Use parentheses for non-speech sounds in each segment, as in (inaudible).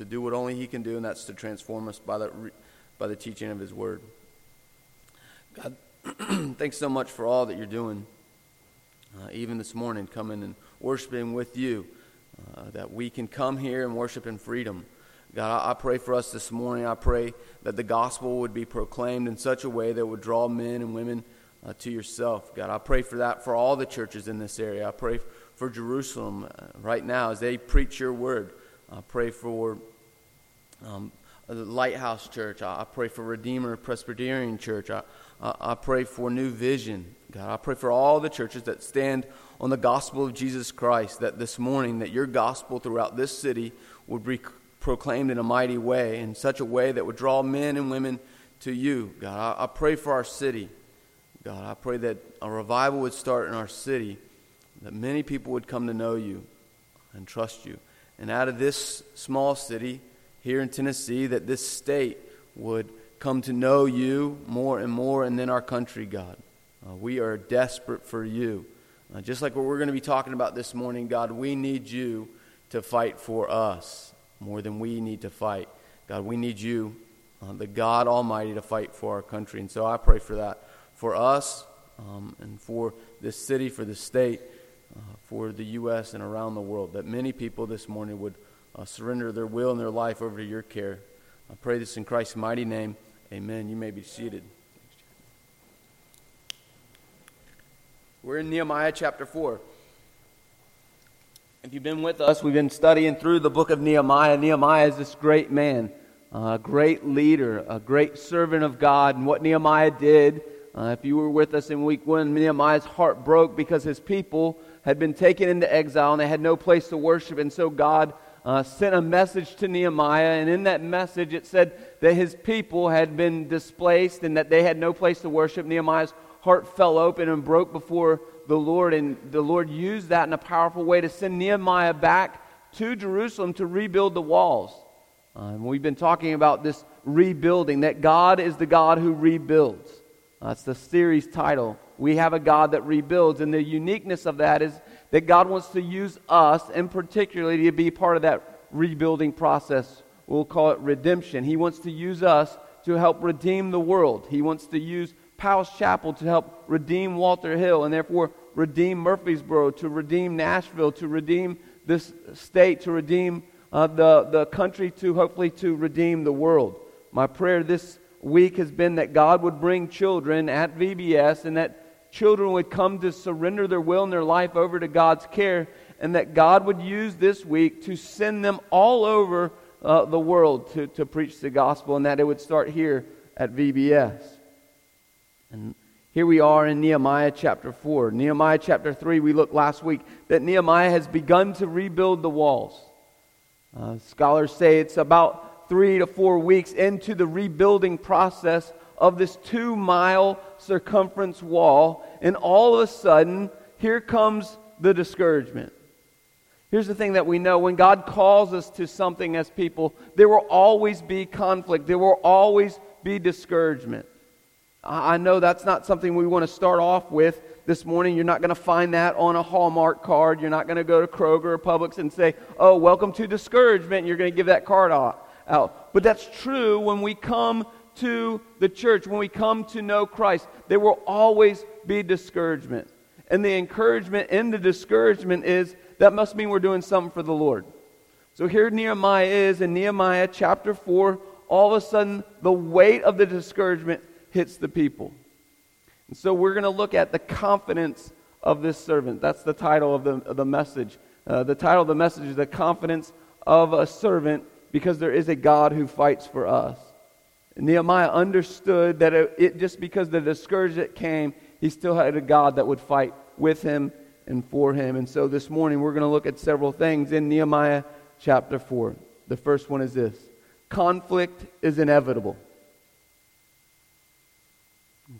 to do what only He can do, and that's to transform us by the, by the teaching of His Word. God, (clears throat) thanks so much for all that you're doing. Uh, even this morning, coming and worshiping with you, uh, that we can come here and worship in freedom. God, I, pray for us this morning. I pray that the gospel would be proclaimed in such a way that would draw men and women uh, to yourself. God, I pray for that for all the churches in this area. I pray for Jerusalem uh, right now as they preach your word. I pray for um, Lighthouse Church. I, I, pray for Redeemer Presbyterian Church. I, I, I pray for New Vision. God, I pray for all the churches that stand on the gospel of Jesus Christ, that this morning, that your gospel throughout this city would be proclaimed in a mighty way, in such a way that would draw men and women to you. God, I, I pray for our city. God, I pray that a revival would start in our city, that many people would come to know you and trust you. And out of this small city here in Tennessee, that this state would come to know you more and more, and then our country, God. Uh, we are desperate for you. Uh, just like what we're going to be talking about this morning, God, we need you to fight for us more than we need to fight. God, we need you, uh, the God Almighty, to fight for our country. And so I pray for that for us um, and for this city, for the state, uh, for the U.S. and around the world, that many people this morning would uh, surrender their will and their life over to your care. I pray this in Christ's mighty name. Amen. You may be seated. We're in Nehemiah chapter 4. If you've been with us, we've been studying through the book of Nehemiah. Nehemiah is this great man, a great leader, a great servant of God. And what Nehemiah did uh, if you were with us in week one, Nehemiah's heart broke because his people had been taken into exile and they had no place to worship. And so God uh, sent a message to Nehemiah. And in that message, it said that his people had been displaced and that they had no place to worship. Nehemiah's heart fell open and broke before the Lord. And the Lord used that in a powerful way to send Nehemiah back to Jerusalem to rebuild the walls. Uh, we've been talking about this rebuilding, that God is the God who rebuilds. That's the series title. We have a God that rebuilds. And the uniqueness of that is that God wants to use us, and particularly to be part of that rebuilding process. We'll call it redemption. He wants to use us to help redeem the world. He wants to use Powell's Chapel to help redeem Walter Hill, and therefore redeem Murfreesboro, to redeem Nashville, to redeem this state, to redeem uh, the, the country, to hopefully to redeem the world. My prayer this week has been that God would bring children at VBS and that children would come to surrender their will and their life over to God's care, and that God would use this week to send them all over uh, the world to, to preach the gospel, and that it would start here at VBS. And here we are in Nehemiah chapter 4. Nehemiah chapter 3, we looked last week that Nehemiah has begun to rebuild the walls. Uh, scholars say it's about three to four weeks into the rebuilding process of this two mile circumference wall, and all of a sudden, here comes the discouragement. Here's the thing that we know when God calls us to something as people, there will always be conflict, there will always be discouragement. I know that's not something we want to start off with this morning. You're not going to find that on a Hallmark card. You're not going to go to Kroger or Publix and say, Oh, welcome to discouragement. You're going to give that card out. But that's true when we come to the church, when we come to know Christ. There will always be discouragement. And the encouragement in the discouragement is that must mean we're doing something for the Lord. So here Nehemiah is in Nehemiah chapter 4. All of a sudden, the weight of the discouragement hits the people. And so we're going to look at the confidence of this servant. That's the title of the, of the message. Uh, the title of the message is The Confidence of a Servant because there is a God who fights for us. Nehemiah understood that it, it, just because the discouragement came, he still had a God that would fight with him and for him. And so this morning we're going to look at several things in Nehemiah chapter 4. The first one is this conflict is inevitable.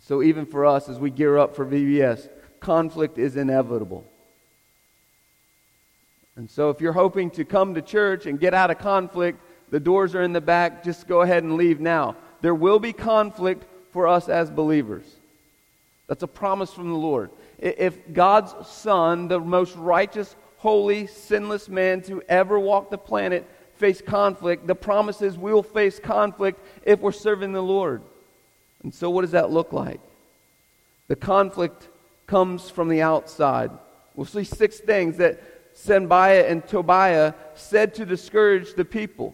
So even for us as we gear up for VBS, conflict is inevitable. And so if you're hoping to come to church and get out of conflict, the doors are in the back. Just go ahead and leave now. There will be conflict for us as believers. That's a promise from the Lord. If God's Son, the most righteous, holy, sinless man to ever walk the planet, face conflict. The promise is we'll face conflict if we're serving the Lord. And so, what does that look like? The conflict comes from the outside. We'll see six things that Sanballat and Tobiah said to discourage the people.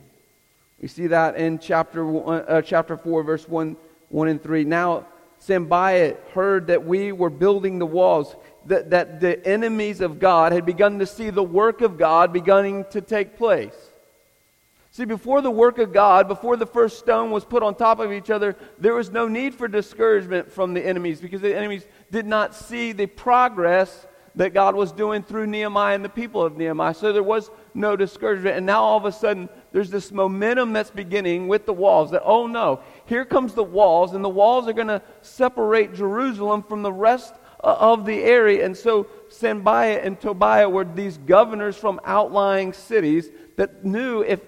We see that in chapter, one, uh, chapter 4, verse 1, 1 and 3. Now, Sanballat heard that we were building the walls, that, that the enemies of God had begun to see the work of God beginning to take place. See, before the work of God, before the first stone was put on top of each other, there was no need for discouragement from the enemies because the enemies did not see the progress that God was doing through Nehemiah and the people of Nehemiah. So there was no discouragement. And now all of a sudden, there's this momentum that's beginning with the walls that, oh no, here comes the walls, and the walls are going to separate Jerusalem from the rest of the area. And so Sanballat and Tobiah were these governors from outlying cities that knew if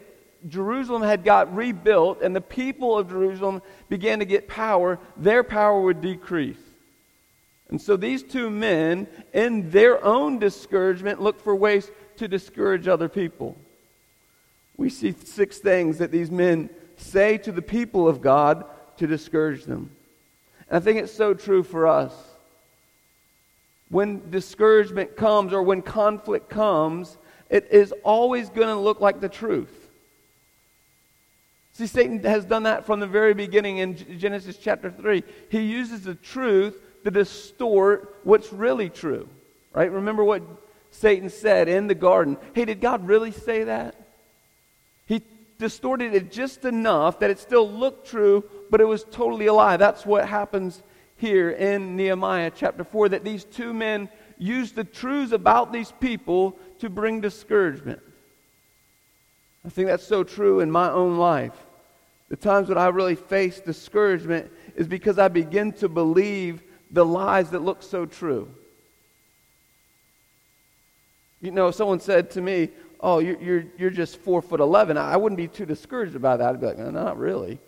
Jerusalem had got rebuilt and the people of Jerusalem began to get power, their power would decrease. And so these two men, in their own discouragement, look for ways to discourage other people. We see six things that these men say to the people of God to discourage them. And I think it's so true for us. When discouragement comes or when conflict comes, it is always going to look like the truth. See, Satan has done that from the very beginning in Genesis chapter 3. He uses the truth to distort what's really true. Right? Remember what Satan said in the garden. Hey, did God really say that? Distorted it just enough that it still looked true, but it was totally a lie. That's what happens here in Nehemiah chapter 4 that these two men used the truths about these people to bring discouragement. I think that's so true in my own life. The times when I really face discouragement is because I begin to believe the lies that look so true. You know, someone said to me, Oh, you're, you're, you're just four foot 11. I wouldn't be too discouraged about that. I'd be like, no, Not really.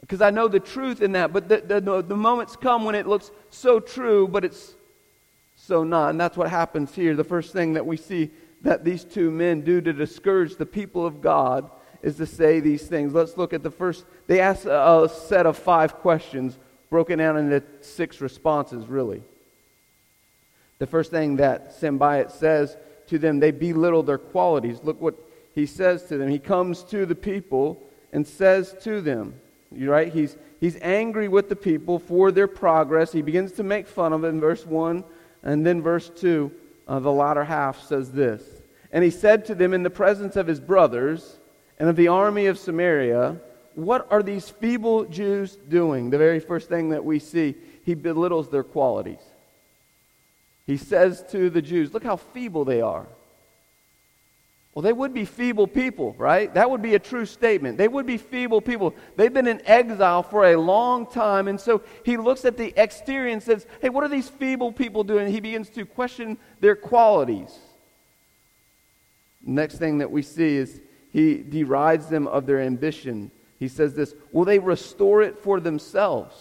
Because I know the truth in that. But the, the, the moments come when it looks so true, but it's so not. And that's what happens here. The first thing that we see that these two men do to discourage the people of God is to say these things. Let's look at the first. They ask a set of five questions broken down into six responses, really. The first thing that Sanballat says to them, they belittle their qualities. Look what he says to them. He comes to the people and says to them, right? He's, he's angry with the people for their progress. He begins to make fun of it in verse 1. And then verse 2, uh, the latter half says this. And he said to them in the presence of his brothers and of the army of Samaria, what are these feeble Jews doing? The very first thing that we see, he belittles their qualities. He says to the Jews, Look how feeble they are. Well, they would be feeble people, right? That would be a true statement. They would be feeble people. They've been in exile for a long time. And so he looks at the exterior and says, Hey, what are these feeble people doing? He begins to question their qualities. Next thing that we see is he derides them of their ambition he says this Will they restore it for themselves?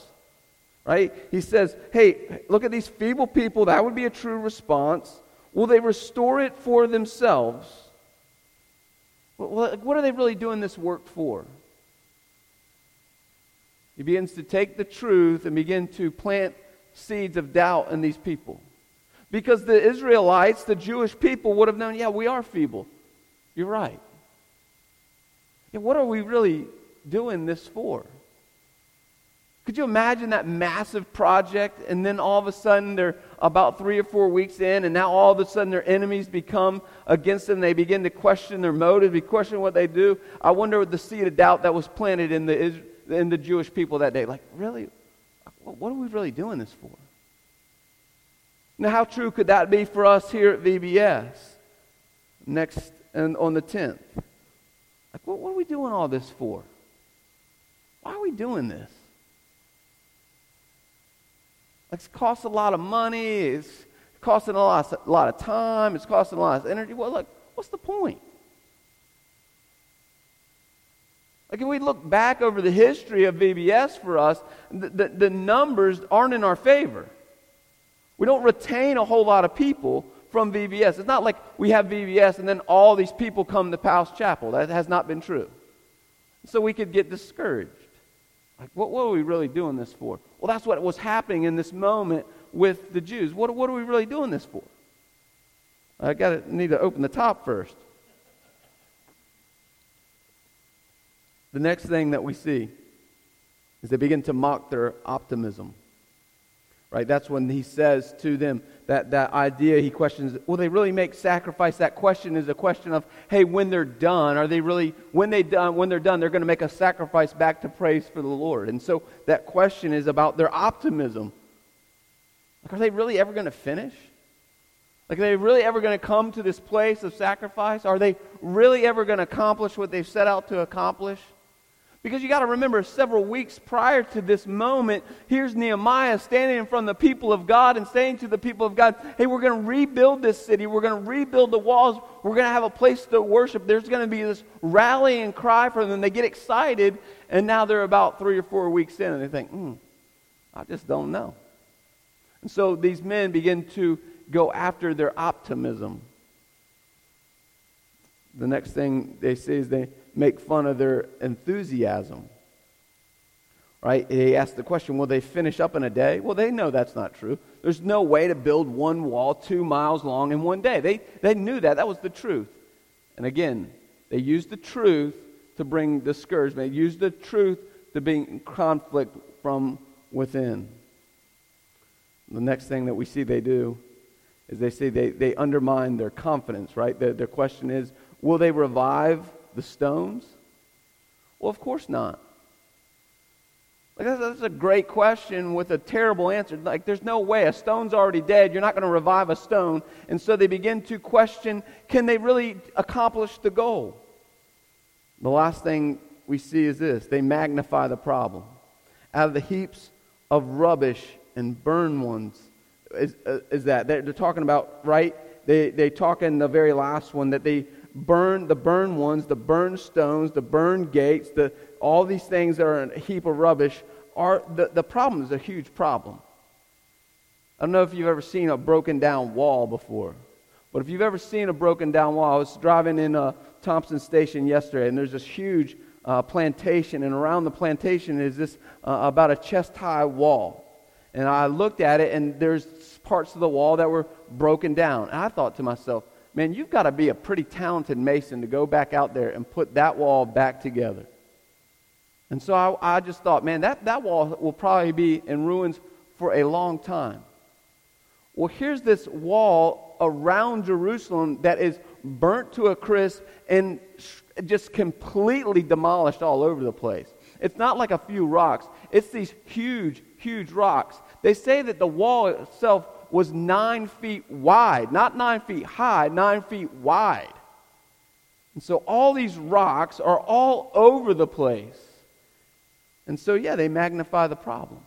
Right? He says, Hey, look at these feeble people. That would be a true response. Will they restore it for themselves? What are they really doing this work for? He begins to take the truth and begin to plant seeds of doubt in these people. Because the Israelites, the Jewish people, would have known, yeah, we are feeble. You're right. Yeah, what are we really doing this for? Could you imagine that massive project and then all of a sudden they're about three or four weeks in and now all of a sudden their enemies become against them. They begin to question their motives, they question what they do. I wonder what the seed of doubt that was planted in the, in the Jewish people that day. Like, really? What are we really doing this for? Now, how true could that be for us here at VBS next and on the 10th? Like, what, what are we doing all this for? Why are we doing this? It's costing a lot of money. It's costing a lot, a lot of time. It's costing a lot of energy. Well, look, what's the point? Like if we look back over the history of VBS for us, the, the, the, numbers aren't in our favor. We don't retain a whole lot of people from VBS. It's not like we have VBS and then all these people come to Powell's Chapel. That has not been true. So we could get discouraged. Like, what, what are we really doing this for? Well, that's what was happening in this moment with the Jews. What, what are we really doing this for? I got to need to open the top first. The next thing that we see is they begin to mock their optimism. Right? That's when he says to them that, that idea, he questions, will they really make sacrifice? That question is a question of, hey, when they're done, are they really, when, they done, when they're done, they're going to make a sacrifice back to praise for the Lord. And so that question is about their optimism. Like, are they really ever going to finish? Like, are they really ever going to come to this place of sacrifice? Are they really ever going to accomplish what they've set out to accomplish? Because you got to remember, several weeks prior to this moment, here's Nehemiah standing in front of the people of God and saying to the people of God, hey, we're going to rebuild this city. We're going to rebuild the walls. We're going to have a place to worship. There's going to be this rallying cry for them. They get excited, and now they're about three or four weeks in, and they think, hmm, I just don't know. And so these men begin to go after their optimism. The next thing they say is they make fun of their enthusiasm. Right? He asked the question, will they finish up in a day? Well, they know that's not true. There's no way to build one wall two miles long in one day. They, they knew that. That was the truth. And again, they used the truth to bring discouragement. They used the truth to bring conflict from within. The next thing that we see they do is they say they, they undermine their confidence, right? Their question is, will they revive the stones? Well, of course not. Like that's, that's, a great question with a terrible answer. Like there's no way a stone's already dead. You're not going to revive a stone. And so they begin to question, can they really accomplish the goal? The last thing we see is this. They magnify the problem. Out of the heaps of rubbish and burned ones is, uh, is that. They're, they're talking about, right? They, they talk in the very last one that they burn the burned ones, the burned stones, the burned gates, the, all these things that are a heap of rubbish are the, the problem is a huge problem. I don't know if you've ever seen a broken down wall before, but if you've ever seen a broken down wall, I was driving in uh, Thompson Station yesterday, and there's this huge uh, plantation, and around the plantation is this uh, about a chest high wall. And I looked at it, and there's parts of the wall that were broken down. And I thought to myself, man, you've got to be a pretty talented mason to go back out there and put that wall back together. And so I, I just thought, man, that, that wall will probably be in ruins for a long time. Well, here's this wall around Jerusalem that is burnt to a crisp and just completely demolished all over the place. It's not like a few rocks, it's these huge, huge rocks. They say that the wall itself was nine feet wide, not nine feet high, nine feet wide. And so all these rocks are all over the place. And so, yeah, they magnify the problem.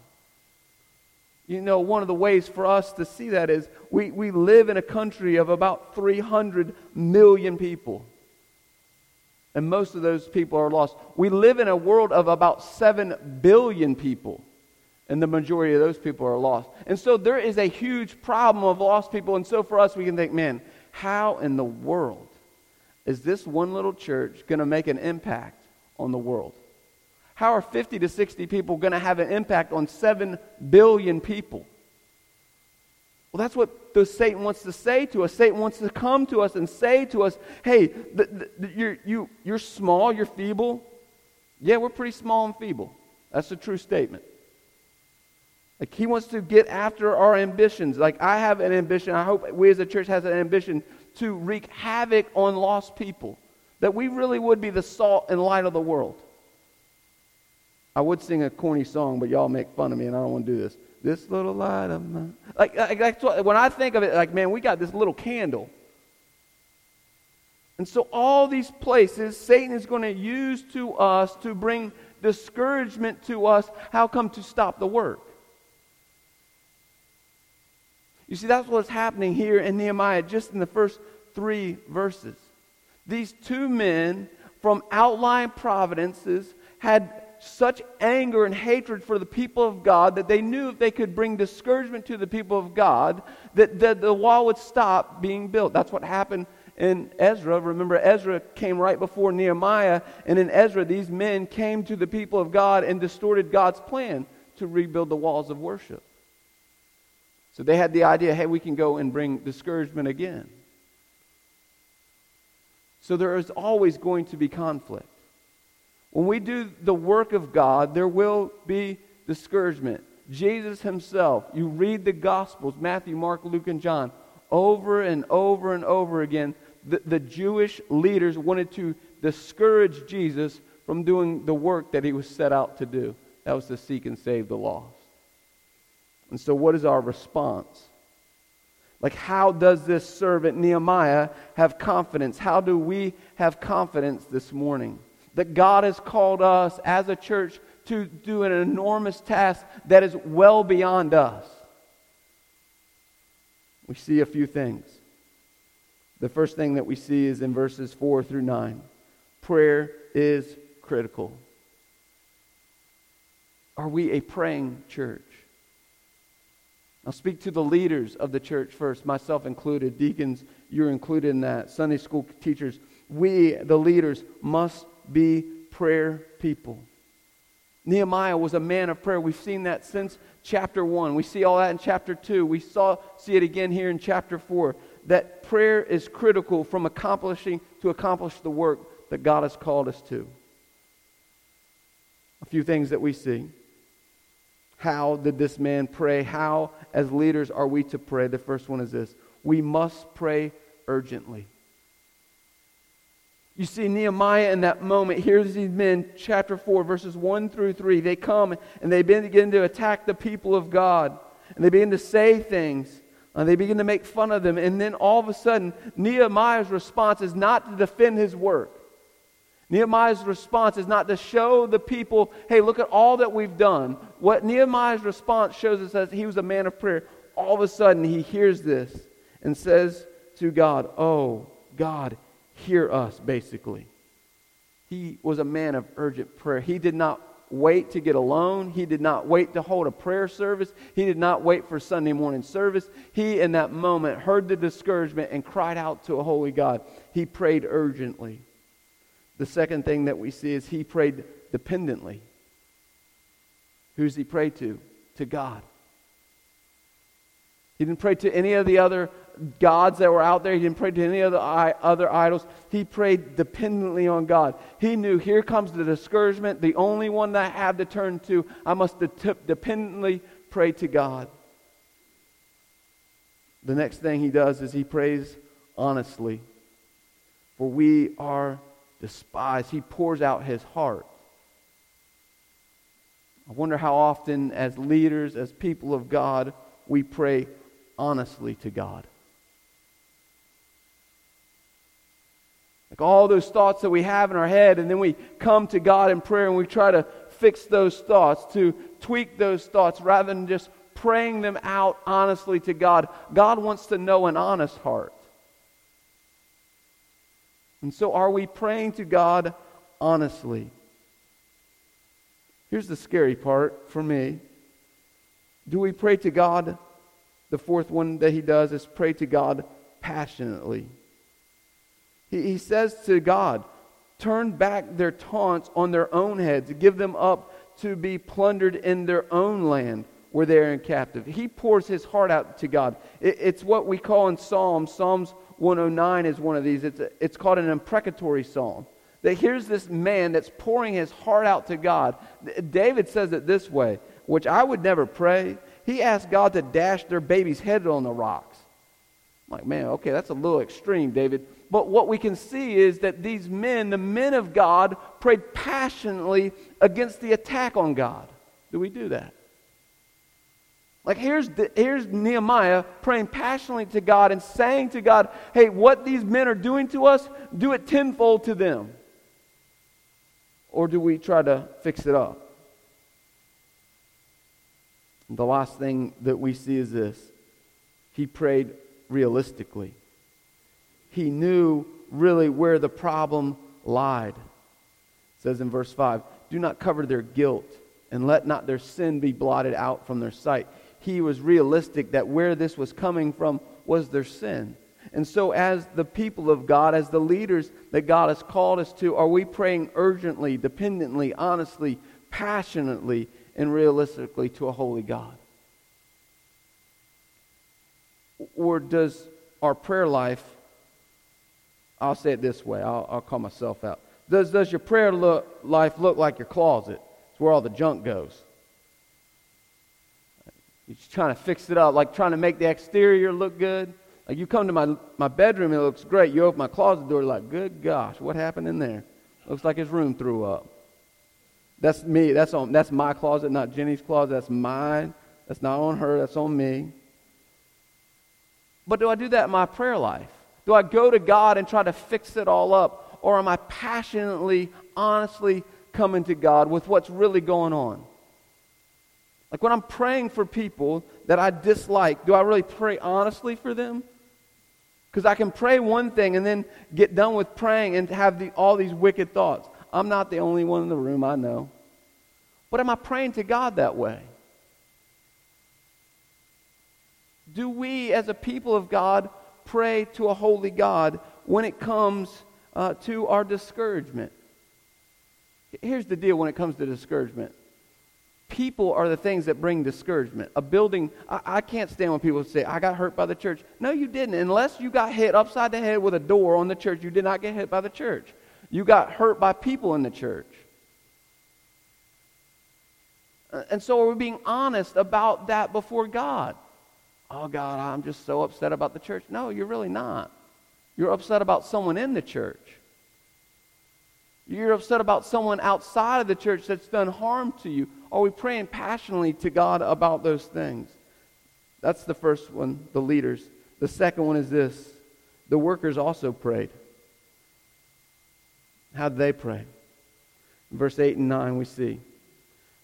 You know, one of the ways for us to see that is we, we live in a country of about 300 million people. And most of those people are lost. We live in a world of about 7 billion people and the majority of those people are lost. And so there is a huge problem of lost people. And so for us, we can think, man, how in the world is this one little church going to make an impact on the world? How are 50 to 60 people going to have an impact on 7 billion people? Well, that's what the Satan wants to say to us. Satan wants to come to us and say to us, hey, you're, you, you're small, you're feeble. Yeah, we're pretty small and feeble. That's a true statement. Like he wants to get after our ambitions. Like I have an ambition. I hope we as a church has an ambition to wreak havoc on lost people. That we really would be the salt and light of the world. I would sing a corny song, but y'all make fun of me, and I don't want to do this. This little light of mine. Like, like that's what, when I think of it, like, man, we got this little candle. And so all these places Satan is going to use to us to bring discouragement to us. How come to stop the work? You see, that's what's happening here in Nehemiah, just in the first three verses. These two men from outlying providences had such anger and hatred for the people of God that they knew if they could bring discouragement to the people of God, that, that the wall would stop being built. That's what happened in Ezra. Remember, Ezra came right before Nehemiah, and in Ezra, these men came to the people of God and distorted God's plan to rebuild the walls of worship. So they had the idea hey, we can go and bring discouragement again. So there is always going to be conflict. When we do the work of God, there will be discouragement. Jesus himself, you read the Gospels, Matthew, Mark, Luke, and John, over and over and over again, the, the Jewish leaders wanted to discourage Jesus from doing the work that he was set out to do. That was to seek and save the lost. And so, what is our response? Like, how does this servant Nehemiah have confidence? How do we have confidence this morning? That God has called us as a church to do an enormous task that is well beyond us. We see a few things. The first thing that we see is in verses 4 through 9. Prayer is critical. Are we a praying church? I'll speak to the leaders of the church first, myself included. Deacons, you're included in that. Sunday school teachers. We, the leaders, must be prayer people. Nehemiah was a man of prayer. We've seen that since chapter 1. We see all that in chapter 2. We saw see it again here in chapter 4 that prayer is critical from accomplishing to accomplish the work that God has called us to. A few things that we see. How did this man pray? How, as leaders, are we to pray? The first one is this we must pray urgently. You see, Nehemiah in that moment, here's these men, chapter 4, verses 1 through 3. They come and they begin to attack the people of God. And they begin to say things. And they begin to make fun of them. And then all of a sudden, Nehemiah's response is not to defend his work. Nehemiah's response is not to show the people, hey, look at all that we've done. What Nehemiah's response shows us that he was a man of prayer. All of a sudden, he hears this and says to God, Oh, God, hear us, basically. He was a man of urgent prayer. He did not wait to get alone. He did not wait to hold a prayer service. He did not wait for Sunday morning service. He, in that moment, heard the discouragement and cried out to a holy God. He prayed urgently. The second thing that we see is he prayed dependently. Who's he prayed to? To God. He didn't pray to any of the other gods that were out there. He didn't pray to any other, other idols. He prayed dependently on God. He knew here comes the discouragement. The only one that I have to turn to, I must de- dependently pray to God. The next thing he does is he prays honestly. For we are despised. He pours out his heart. I wonder how often, as leaders, as people of God, we pray honestly to God. Like all those thoughts that we have in our head, and then we come to God in prayer and we try to fix those thoughts, to tweak those thoughts rather than just praying them out honestly to God. God wants to know an honest heart. And so, are we praying to God honestly? Here's the scary part for me. Do we pray to God? The fourth one that he does is pray to God passionately. He, he says to God, Turn back their taunts on their own heads, give them up to be plundered in their own land where they're in captive. He pours his heart out to God. It, it's what we call in Psalms, Psalms 109 is one of these. It's, a, it's called an imprecatory psalm. That here's this man that's pouring his heart out to God. David says it this way, which I would never pray. He asked God to dash their baby's head on the rocks. I'm like, man, okay, that's a little extreme, David. But what we can see is that these men, the men of God, prayed passionately against the attack on God. Do we do that? Like here's, the, here's Nehemiah praying passionately to God and saying to God, hey, what these men are doing to us, do it tenfold to them. Or do we try to fix it up? And the last thing that we see is this he prayed realistically. He knew really where the problem lied. says in verse 5 Do not cover their guilt, and let not their sin be blotted out from their sight. He was realistic that where this was coming from was their sin. And so, as the people of God, as the leaders that God has called us to, are we praying urgently, dependently, honestly, passionately, and realistically to a holy God? Or does our prayer life, I'll say it this way, I'll, I'll call myself out. Does, does your prayer look, life look like your closet? It's where all the junk goes. You're trying to fix it up, like trying to make the exterior look good. Like you come to my, my bedroom it looks great. You open my closet door, like, good gosh, what happened in there? Looks like his room threw up. That's me. That's on that's my closet, not Jenny's closet. That's mine. That's not on her, that's on me. But do I do that in my prayer life? Do I go to God and try to fix it all up? Or am I passionately, honestly coming to God with what's really going on? Like when I'm praying for people that I dislike, do I really pray honestly for them? Because I can pray one thing and then get done with praying and have the, all these wicked thoughts. I'm not the only one in the room, I know. But am I praying to God that way? Do we, as a people of God, pray to a holy God when it comes uh, to our discouragement? Here's the deal when it comes to discouragement people are the things that bring discouragement. A building, I, I, can't stand when people say, I got hurt by the church. No, you didn't. Unless you got hit upside the head with a door on the church, you did not get hit by the church. You got hurt by people in the church. Uh, and so are we being honest about that before God? Oh, God, I'm just so upset about the church. No, you're really not. You're upset about someone in the church. You're upset about someone outside of the church that's done harm to you. Are we praying passionately to God about those things? That's the first one, the leaders. The second one is this the workers also prayed. How did they pray? Verse 8 and 9, we see.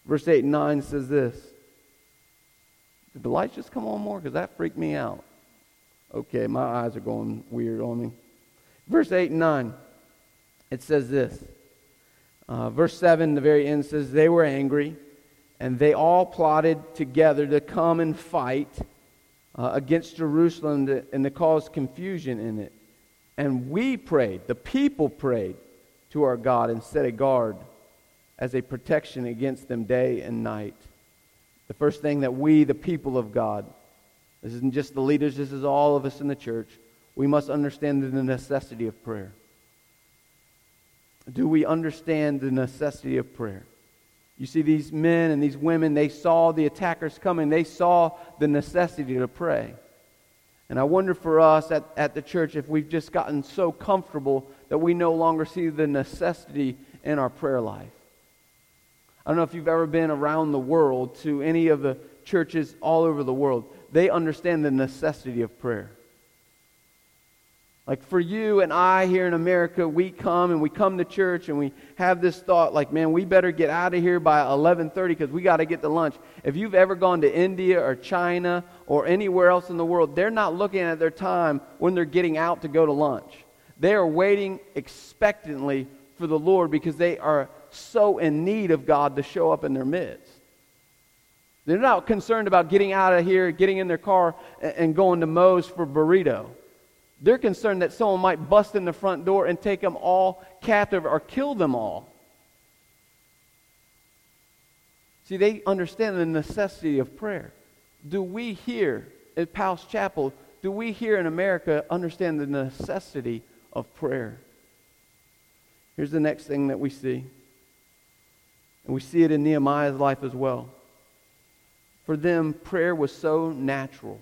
Verse 8 and 9 says this Did the lights just come on more? Because that freaked me out. Okay, my eyes are going weird on me. Verse 8 and 9, it says this. Uh, verse 7, the very end says, They were angry and they all plotted together to come and fight uh, against Jerusalem to, and to cause confusion in it. And we prayed, the people prayed to our God and set a guard as a protection against them day and night. The first thing that we, the people of God, this isn't just the leaders, this is all of us in the church, we must understand the necessity of prayer. Do we understand the necessity of prayer? You see, these men and these women, they saw the attackers coming. They saw the necessity to pray. And I wonder for us at, at the church if we've just gotten so comfortable that we no longer see the necessity in our prayer life. I don't know if you've ever been around the world to any of the churches all over the world. They understand the necessity of prayer. Like for you and I here in America, we come and we come to church and we have this thought like, man, we better get out of here by 11:30 because we got to get to lunch. If you've ever gone to India or China or anywhere else in the world, they're not looking at their time when they're getting out to go to lunch. They are waiting expectantly for the Lord because they are so in need of God to show up in their midst. They're not concerned about getting out of here, getting in their car, and going to Moe's for burrito. They're concerned that someone might bust in the front door and take them all captive or kill them all. See, they understand the necessity of prayer. Do we here at Powell's Chapel, do we here in America understand the necessity of prayer? Here's the next thing that we see. And we see it in Nehemiah's life as well. For them, prayer was so natural.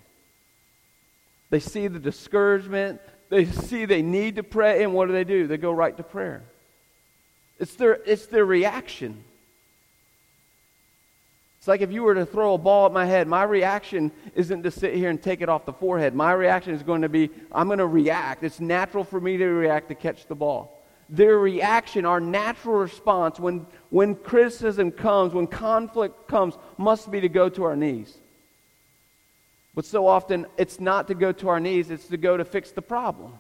They see the discouragement. They see they need to pray. And what do they do? They go right to prayer. It's their, it's their reaction. It's like if you were to throw a ball at my head, my reaction isn't to sit here and take it off the forehead. My reaction is going to be, I'm going to react. It's natural for me to react to catch the ball. Their reaction, our natural response when, when criticism comes, when conflict comes, must be to go to our knees. But so often, it's not to go to our knees, it's to go to fix the problem.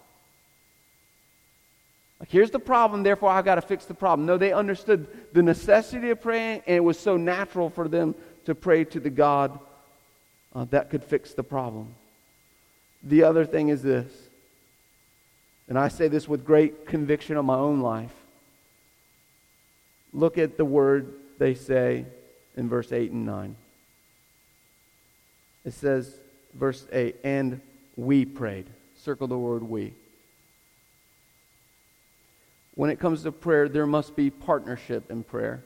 Like, here's the problem, therefore I've got to fix the problem. No, they understood the necessity of praying, and it was so natural for them to pray to the God uh, that could fix the problem. The other thing is this, and I say this with great conviction on my own life. Look at the word they say in verse 8 and 9. It says, verse 8, and we prayed. Circle the word we. When it comes to prayer, there must be partnership in prayer.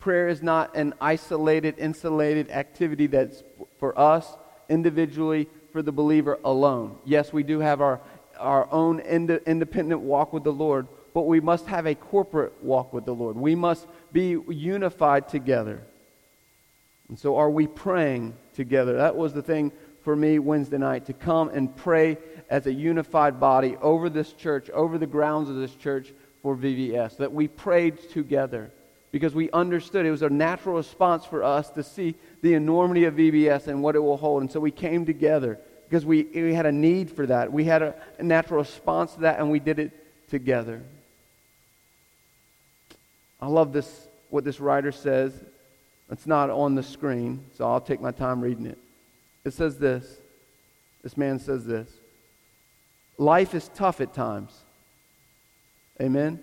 Prayer is not an isolated, insulated activity that's for us individually, for the believer alone. Yes, we do have our, our own ind- independent walk with the Lord, but we must have a corporate walk with the Lord. We must be unified together. And so, are we praying together? That was the thing for me Wednesday night to come and pray as a unified body over this church, over the grounds of this church for VBS, that we prayed together because we understood it was a natural response for us to see the enormity of VBS and what it will hold. And so we came together because we, we had a need for that. We had a, a natural response to that, and we did it together. I love this, what this writer says. It's not on the screen, so I'll take my time reading it. It says this. This man says this. Life is tough at times. Amen?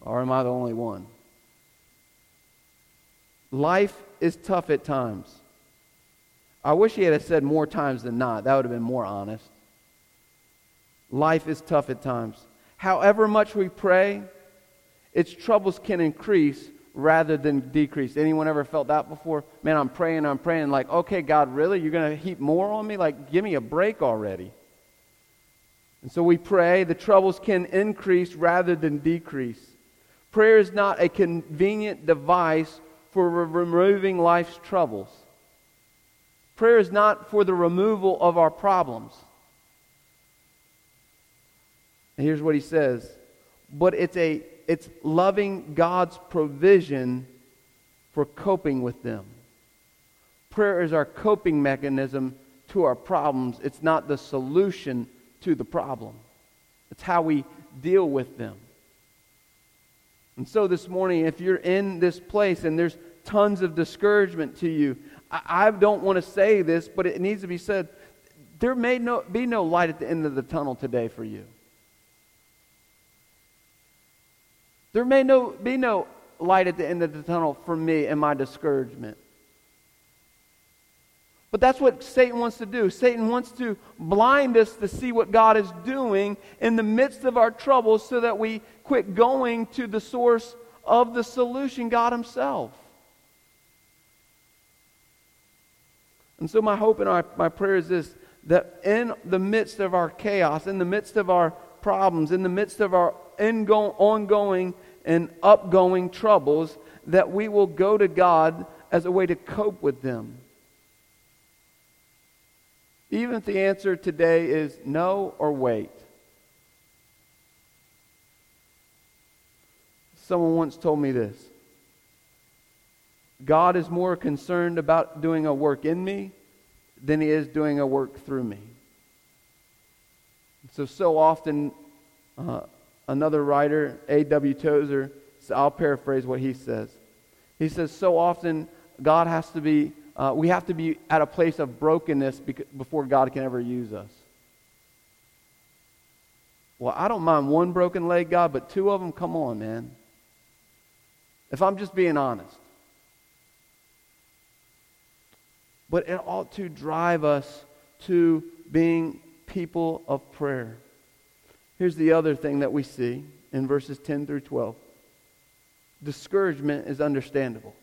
Or am I the only one? Life is tough at times. I wish he had said more times than not. That would have been more honest. Life is tough at times. However much we pray, its troubles can increase rather than decrease. Anyone ever felt that before? Man, I'm praying, I'm praying, like, okay, God, really? You're going to heap more on me? Like, give me a break already. And so we pray. The troubles can increase rather than decrease. Prayer is not a convenient device for removing life's troubles. Prayer is not for the removal of our problems. And here's what he says. But it's a it's loving God's provision for coping with them. Prayer is our coping mechanism to our problems. It's not the solution to the problem. It's how we deal with them. And so this morning, if you're in this place and there's tons of discouragement to you, I, I don't want to say this, but it needs to be said. There may no, be no light at the end of the tunnel today for you. There may no, be no light at the end of the tunnel for me and my discouragement. But that's what Satan wants to do. Satan wants to blind us to see what God is doing in the midst of our troubles so that we quit going to the source of the solution, God Himself. And so, my hope and our, my prayer is this that in the midst of our chaos, in the midst of our problems, in the midst of our ongoing and upgoing troubles, that we will go to God as a way to cope with them. Even if the answer today is no or wait. Someone once told me this God is more concerned about doing a work in me than he is doing a work through me. So, so often, uh, another writer, A.W. Tozer, so I'll paraphrase what he says. He says, So often God has to be, uh, we have to be at a place of brokenness before God can ever use us. Well, I don't mind one broken leg, God, but two of them, come on, man. If I'm just being honest. But it ought to drive us to being people of prayer. Here's the other thing that we see in verses 10 through 12 discouragement is understandable.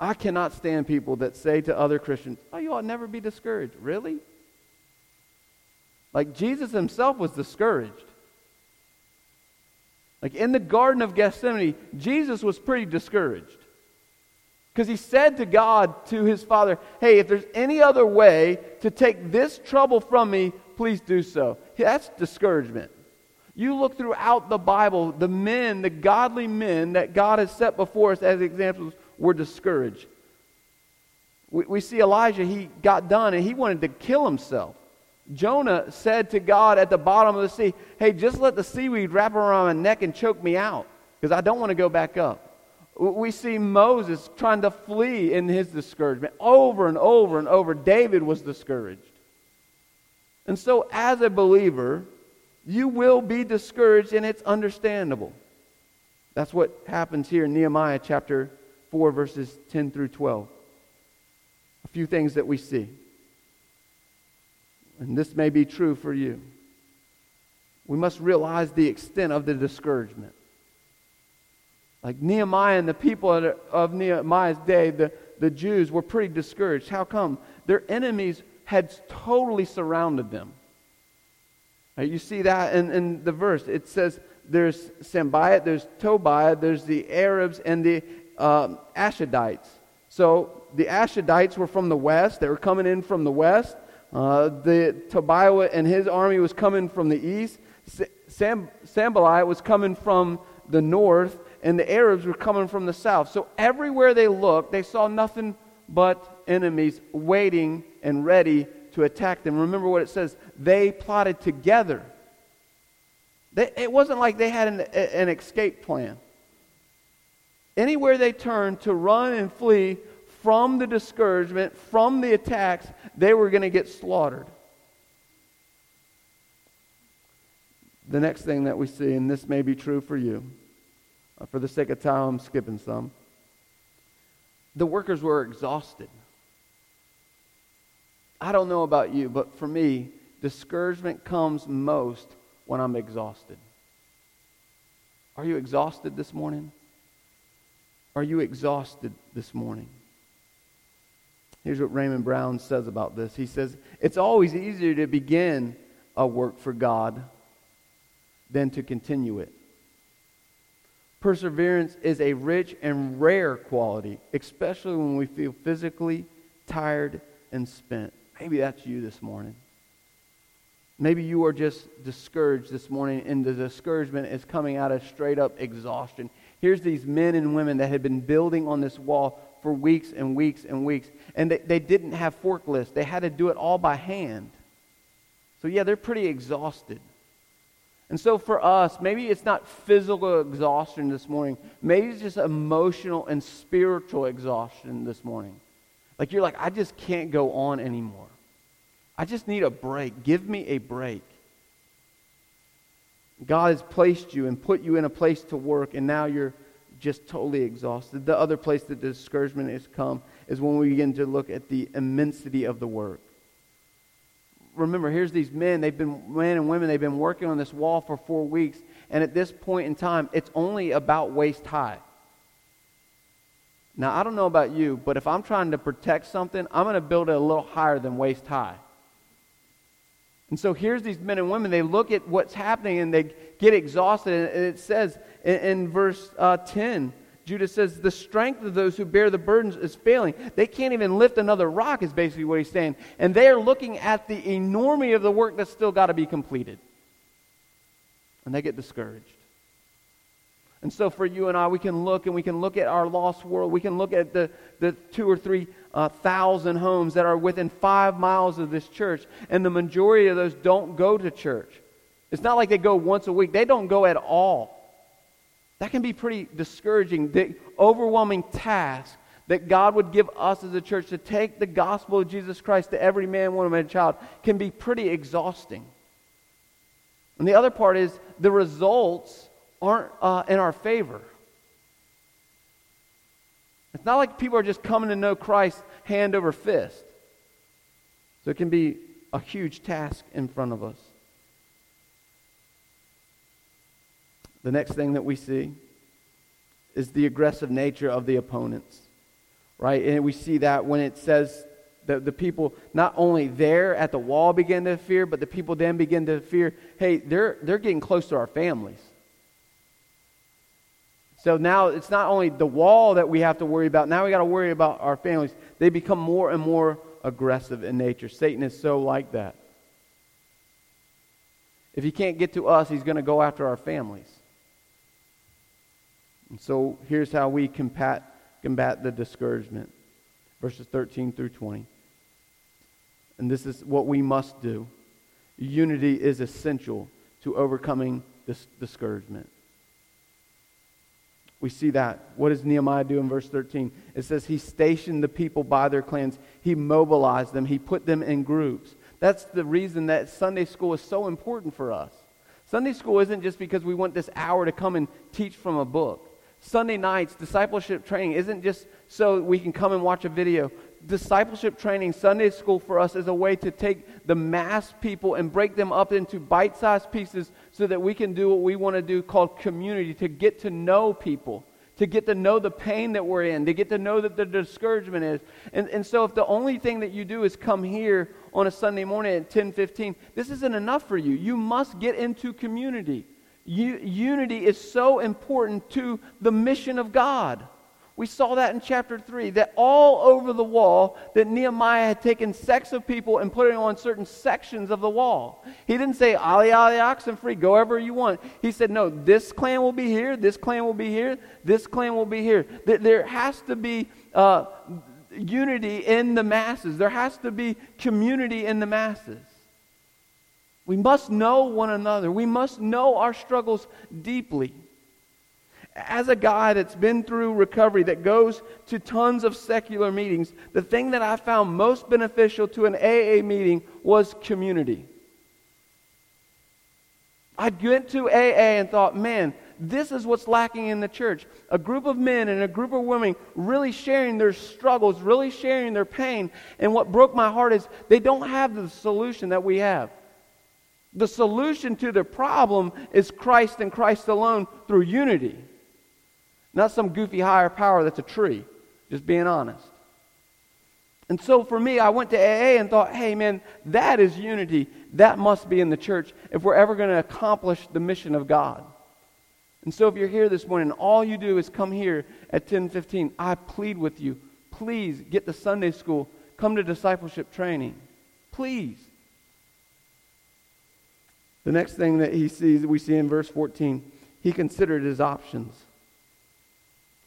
I cannot stand people that say to other Christians, Oh, you ought never be discouraged. Really? Like Jesus himself was discouraged. Like in the Garden of Gethsemane, Jesus was pretty discouraged. Because he said to God, to his Father, Hey, if there's any other way to take this trouble from me, please do so. That's discouragement. You look throughout the Bible, the men, the godly men that God has set before us as examples were discouraged. We, we see Elijah, he got done and he wanted to kill himself. Jonah said to God at the bottom of the sea, Hey, just let the seaweed wrap around my neck and choke me out because I don't want to go back up. We see Moses trying to flee in his discouragement over and over and over. David was discouraged. And so, as a believer, you will be discouraged, and it's understandable. That's what happens here in Nehemiah chapter 4, verses 10 through 12. A few things that we see. And this may be true for you. We must realize the extent of the discouragement. Like Nehemiah and the people of Nehemiah's day, the, the Jews were pretty discouraged. How come? Their enemies had totally surrounded them. You see that in, in the verse. It says there's Sanballat, there's Tobiah, there's the Arabs, and the uh, Ashdodites. So the Ashdodites were from the west. They were coming in from the west. Uh, the Tobiah and his army was coming from the east. Sam, was coming from the north, and the Arabs were coming from the south. So everywhere they looked, they saw nothing but enemies waiting and ready to attack them. Remember what it says they plotted together. They, it wasn't like they had an, an escape plan. Anywhere they turned to run and flee from the discouragement, from the attacks, they were going to get slaughtered. The next thing that we see, and this may be true for you, uh, for the sake of time, I'm skipping some. The workers were exhausted. I don't know about you, but for me, discouragement comes most when I'm exhausted. Are you exhausted this morning? Are you exhausted this morning? Here's what Raymond Brown says about this. He says, It's always easier to begin a work for God than to continue it. Perseverance is a rich and rare quality, especially when we feel physically tired and spent. Maybe that's you this morning. Maybe you are just discouraged this morning, and the discouragement is coming out of straight up exhaustion. Here's these men and women that had been building on this wall for weeks and weeks and weeks. And they, they didn't have forklifts, they had to do it all by hand. So, yeah, they're pretty exhausted. And so, for us, maybe it's not physical exhaustion this morning, maybe it's just emotional and spiritual exhaustion this morning. Like, you're like, I just can't go on anymore. I just need a break. Give me a break. God has placed you and put you in a place to work, and now you're just totally exhausted. The other place that discouragement has come is when we begin to look at the immensity of the work. Remember, here's these men, they've been men and women, they've been working on this wall for four weeks, and at this point in time, it's only about waist high. Now, I don't know about you, but if I'm trying to protect something, I'm going to build it a little higher than waist high. And so here's these men and women. They look at what's happening and they get exhausted. And it says in, in verse uh, 10, Judah says, The strength of those who bear the burdens is failing. They can't even lift another rock, is basically what he's saying. And they are looking at the enormity of the work that's still got to be completed. And they get discouraged. And so for you and I, we can look and we can look at our lost world. We can look at the, the two or three uh, thousand homes that are within five miles of this church, and the majority of those don't go to church. It's not like they go once a week, they don't go at all. That can be pretty discouraging. The overwhelming task that God would give us as a church to take the gospel of Jesus Christ to every man, woman, and child can be pretty exhausting. And the other part is the results aren't uh, in our favor. It's not like people are just coming to know Christ hand over fist. So it can be a huge task in front of us. The next thing that we see is the aggressive nature of the opponents. Right? And we see that when it says that the people not only there at the wall begin to fear, but the people then begin to fear, hey, they're, they're getting close to our families. So now it's not only the wall that we have to worry about, now we got to worry about our families. They become more and more aggressive in nature. Satan is so like that. If he can't get to us, he's going to go after our families. And so here's how we combat, combat the discouragement verses 13 through 20. And this is what we must do. unity is essential to overcoming this discouragement. We see that. What does Nehemiah do in verse 13? It says he stationed the people by their clans. He mobilized them. He put them in groups. That's the reason that Sunday school is so important for us. Sunday school isn't just because we want this hour to come and teach from a book. Sunday nights, discipleship training isn't just so we can come and watch a video. Discipleship training, Sunday school for us is a way to take the mass people and break them up into bite sized pieces so that we can do what we want to do called community, to get to know people, to get to know the pain that we're in, to get to know that the discouragement is. And, and so if the only thing that you do is come here on a Sunday morning at 10:15, this isn't enough for you. You must get into community. U- unity is so important to the mission of God. We saw that in chapter 3, that all over the wall, that Nehemiah had taken sects of people and put it on certain sections of the wall. He didn't say, Ali, Ali, oxen free, go wherever you want. He said, no, this clan will be here, this clan will be here, this clan will be here. There has to be uh, unity in the masses. There has to be community in the masses. We must know one another. We must know our struggles deeply. As a guy that's been through recovery, that goes to tons of secular meetings, the thing that I found most beneficial to an AA meeting was community. I went to AA and thought, man, this is what's lacking in the church. A group of men and a group of women really sharing their struggles, really sharing their pain. And what broke my heart is they don't have the solution that we have. The solution to the problem is Christ and Christ alone through unity. Not some goofy higher power that's a tree, just being honest. And so for me, I went to AA and thought, hey, man, that is unity. That must be in the church if we're ever going to accomplish the mission of God. And so if you're here this morning, all you do is come here at 10:15. I plead with you, please get to Sunday school, come to discipleship training. Please. The next thing that he sees, we see in verse 14, he considered his options.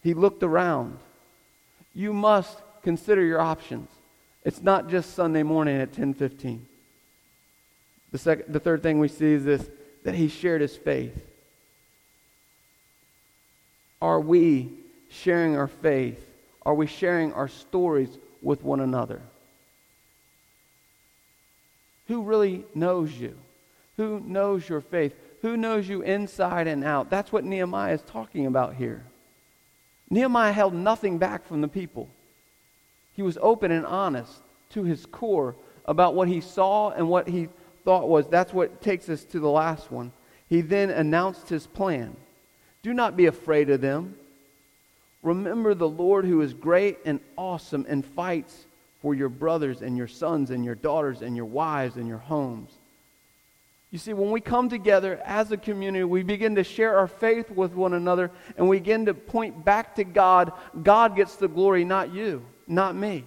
He looked around. You must consider your options. It's not just Sunday morning at 10:15. The second the third thing we see is this that he shared his faith. Are we sharing our faith? Are we sharing our stories with one another? Who really knows you? Who knows your faith? Who knows you inside and out? That's what Nehemiah is talking about here. Nehemiah held nothing back from the people. He was open and honest to his core about what he saw and what he thought was. That's what takes us to the last one. He then announced his plan. Do not be afraid of them. Remember the Lord who is great and awesome and fights for your brothers and your sons and your daughters and your wives and your homes. You see, when we come together as a community, we begin to share our faith with one another and we begin to point back to God. God gets the glory, not you, not me.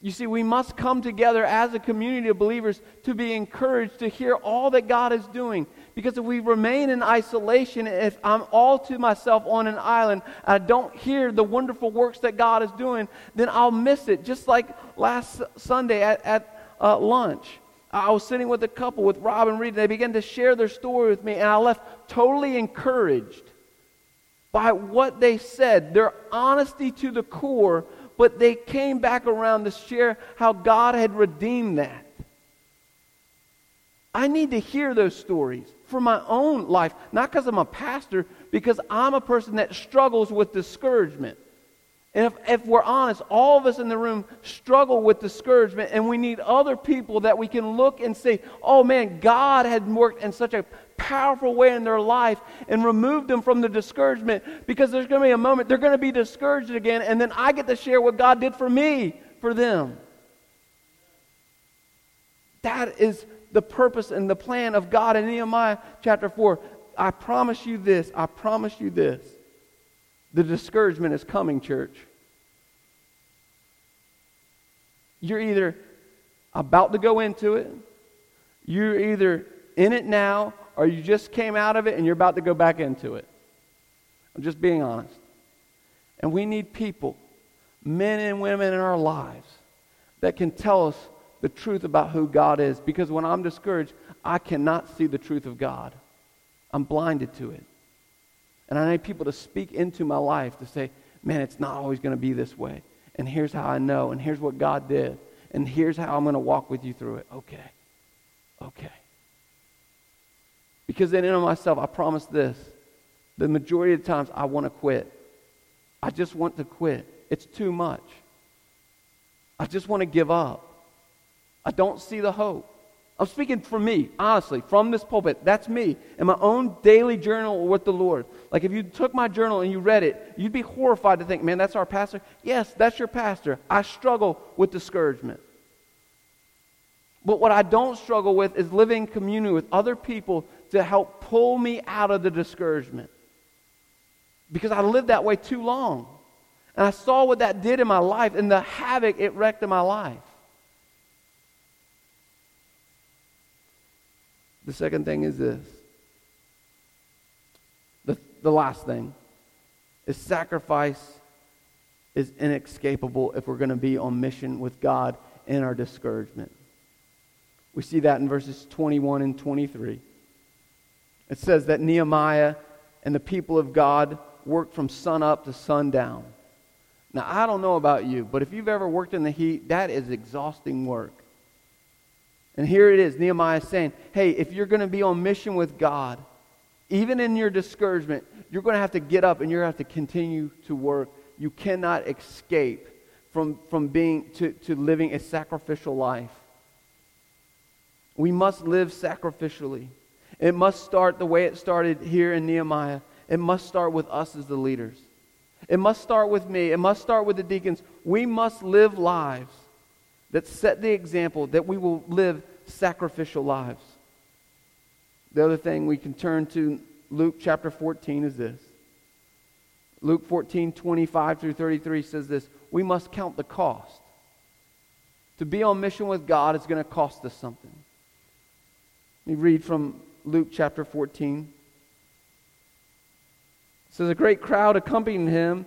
You see, we must come together as a community of believers to be encouraged to hear all that God is doing. Because if we remain in isolation, if I'm all to myself on an island, I don't hear the wonderful works that God is doing, then I'll miss it. Just like last Sunday at, at uh, lunch. I was sitting with a couple, with Rob and Reed, and they began to share their story with me, and I left totally encouraged by what they said, their honesty to the core, but they came back around to share how God had redeemed that. I need to hear those stories for my own life, not because I'm a pastor, because I'm a person that struggles with discouragement. And if, if we're honest, all of us in the room struggle with discouragement, and we need other people that we can look and say, oh man, God had worked in such a powerful way in their life and removed them from the discouragement because there's going to be a moment they're going to be discouraged again, and then I get to share what God did for me for them. That is the purpose and the plan of God in Nehemiah chapter 4. I promise you this. I promise you this. The discouragement is coming, church. You're either about to go into it, you're either in it now, or you just came out of it and you're about to go back into it. I'm just being honest. And we need people, men and women in our lives, that can tell us the truth about who God is. Because when I'm discouraged, I cannot see the truth of God. I'm blinded to it. And I need people to speak into my life to say, man, it's not always going to be this way. And here's how I know. And here's what God did. And here's how I'm going to walk with you through it. Okay. Okay. Because then in myself, I promise this. The majority of the times I want to quit. I just want to quit. It's too much. I just want to give up. I don't see the hope. I'm speaking for me, honestly, from this pulpit. That's me in my own daily journal with the Lord. Like if you took my journal and you read it, you'd be horrified to think, man, that's our pastor. Yes, that's your pastor. I struggle with discouragement. But what I don't struggle with is living in community with other people to help pull me out of the discouragement. Because I lived that way too long. And I saw what that did in my life and the havoc it wrecked in my life. The second thing is this. The, the last thing is sacrifice is inescapable if we're going to be on mission with God in our discouragement. We see that in verses 21 and 23. It says that Nehemiah and the people of God worked from sun up to sundown. Now, I don't know about you, but if you've ever worked in the heat, that is exhausting work. And here it is Nehemiah saying, hey, if you're going to be on mission with God, even in your discouragement, you're going to have to get up and you're going to have to continue to work. You cannot escape from, from being to, to living a sacrificial life. We must live sacrificially. It must start the way it started here in Nehemiah. It must start with us as the leaders. It must start with me. It must start with the deacons. We must live lives that set the example that we will live sacrificial lives. The other thing we can turn to Luke chapter 14 is this. Luke 14, 25 through 33 says this We must count the cost. To be on mission with God is going to cost us something. Let me read from Luke chapter 14. It says, A great crowd accompanied him.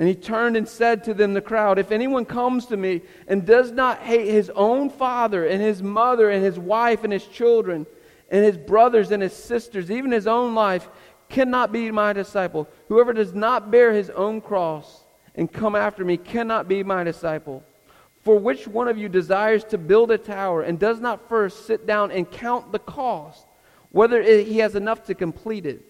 And he turned and said to them, the crowd, If anyone comes to me and does not hate his own father and his mother and his wife and his children and his brothers and his sisters, even his own life, cannot be my disciple. Whoever does not bear his own cross and come after me cannot be my disciple. For which one of you desires to build a tower and does not first sit down and count the cost, whether he has enough to complete it?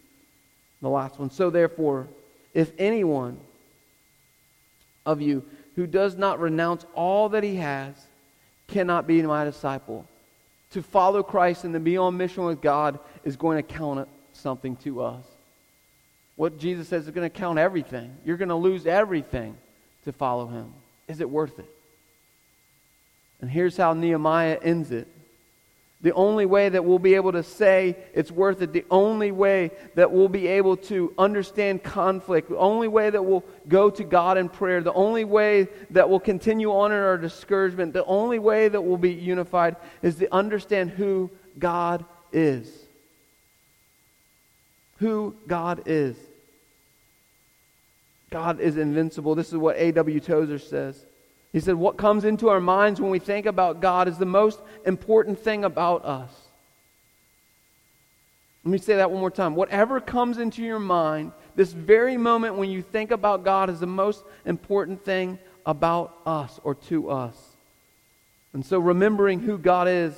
The last one. So therefore, if anyone of you who does not renounce all that he has cannot be my disciple. To follow Christ and to be on mission with God is going to count something to us. What Jesus says is going to count everything. You're going to lose everything to follow him. Is it worth it? And here's how Nehemiah ends it. The only way that we'll be able to say it's worth it, the only way that we'll be able to understand conflict, the only way that we'll go to God in prayer, the only way that we'll continue on in our discouragement, the only way that we'll be unified is to understand who God is. Who God is. God is invincible. This is what A.W. Tozer says. He said, What comes into our minds when we think about God is the most important thing about us. Let me say that one more time. Whatever comes into your mind, this very moment when you think about God is the most important thing about us or to us. And so remembering who God is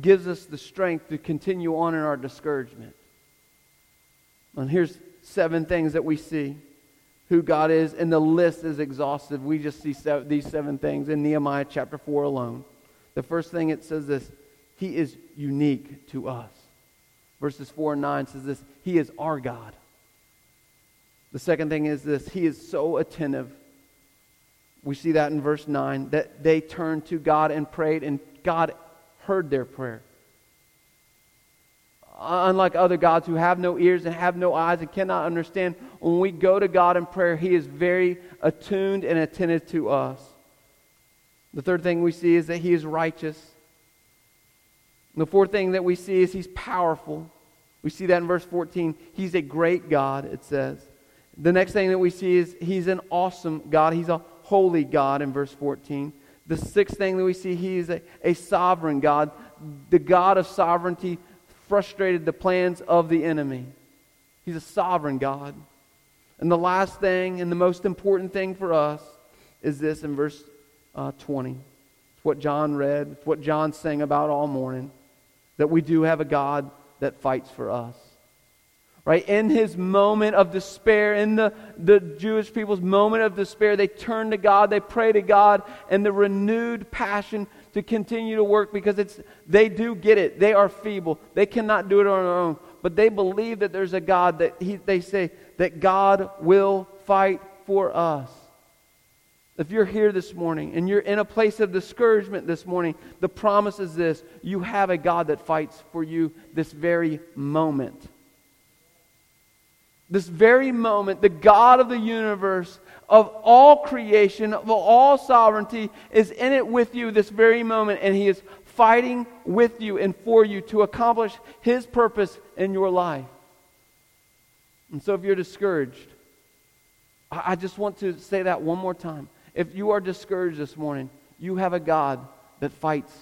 gives us the strength to continue on in our discouragement. And here's seven things that we see who God is, and the list is exhaustive. We just see these seven things in Nehemiah chapter 4 alone. The first thing it says this He is unique to us. Verses 4 and 9 says this He is our God. The second thing is this He is so attentive. We see that in verse 9 that they turned to God and prayed, and God heard their prayer. Uh, unlike other gods who have no ears and have no eyes and cannot understand, when we go to God in prayer, He is very attuned and attentive to us. The third thing we see is that He is righteous. the fourth thing that we see is He's powerful. We see that in verse 14. He's a great God, it says. The next thing that we see is He's an awesome God. He's a holy God in verse 14. The sixth thing that we see, He is a, a sovereign God. The God of sovereignty frustrated the plans of the enemy. He's a sovereign God. And the last thing, and the most important thing for us, is this in verse uh, 20. It's what John read, it's what John sang about all morning that we do have a God that fights for us. Right? In his moment of despair, in the, the Jewish people's moment of despair, they turn to God, they pray to God, and the renewed passion to continue to work because it's they do get it. They are feeble. They cannot do it on their own. But they believe that there's a God that he, they say that God will fight for us. If you're here this morning and you're in a place of discouragement this morning, the promise is this you have a God that fights for you this very moment. This very moment, the God of the universe of all creation, of all sovereignty, is in it with you this very moment, and He is fighting with you and for you to accomplish His purpose in your life. And so, if you're discouraged, I just want to say that one more time. If you are discouraged this morning, you have a God that fights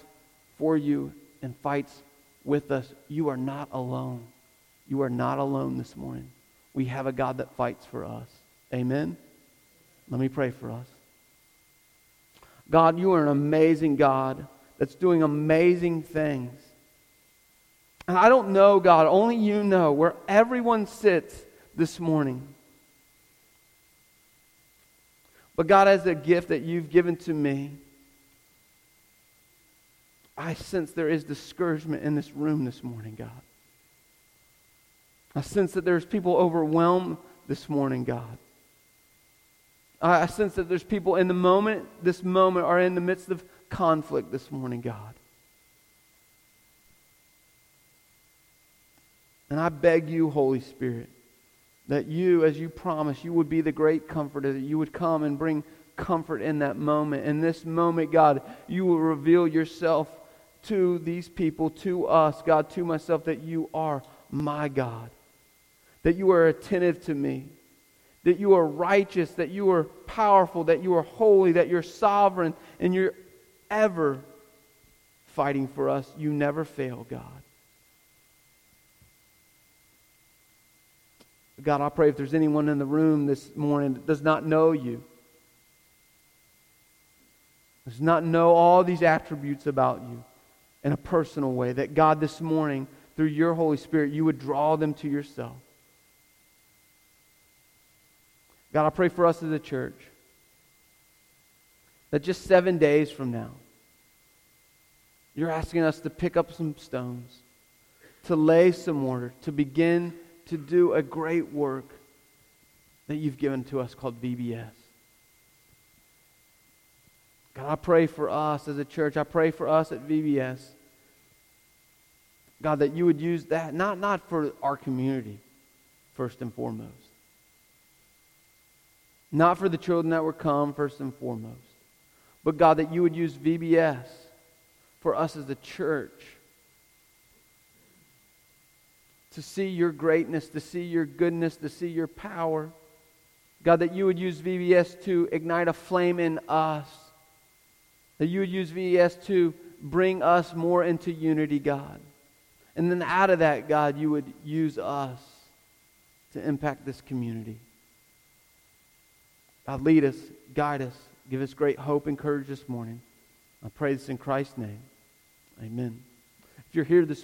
for you and fights with us. You are not alone. You are not alone this morning. We have a God that fights for us. Amen. Let me pray for us. God, you are an amazing God that's doing amazing things. And I don't know, God, only you know where everyone sits this morning. But God, as a gift that you've given to me, I sense there is discouragement in this room this morning, God. I sense that there's people overwhelmed this morning, God. I sense that there's people in the moment, this moment, are in the midst of conflict this morning, God. And I beg you, Holy Spirit, that you, as you promised, you would be the great comforter, that you would come and bring comfort in that moment. In this moment, God, you will reveal yourself to these people, to us, God, to myself, that you are my God, that you are attentive to me, that you are righteous, that you are powerful, that you are holy, that you're sovereign, and you're ever fighting for us. You never fail, God. God, I pray if there's anyone in the room this morning that does not know you, does not know all these attributes about you in a personal way, that God, this morning, through your Holy Spirit, you would draw them to yourself. God, I pray for us as a church that just seven days from now, you're asking us to pick up some stones, to lay some mortar, to begin to do a great work that you've given to us called VBS. God, I pray for us as a church. I pray for us at VBS. God, that you would use that, not, not for our community, first and foremost. Not for the children that were come, first and foremost. But God, that you would use VBS for us as a church to see your greatness, to see your goodness, to see your power. God, that you would use VBS to ignite a flame in us. That you would use VBS to bring us more into unity, God. And then out of that, God, you would use us to impact this community. God, lead us, guide us, give us great hope and courage this morning. I pray this in Christ's name. Amen. If you're here this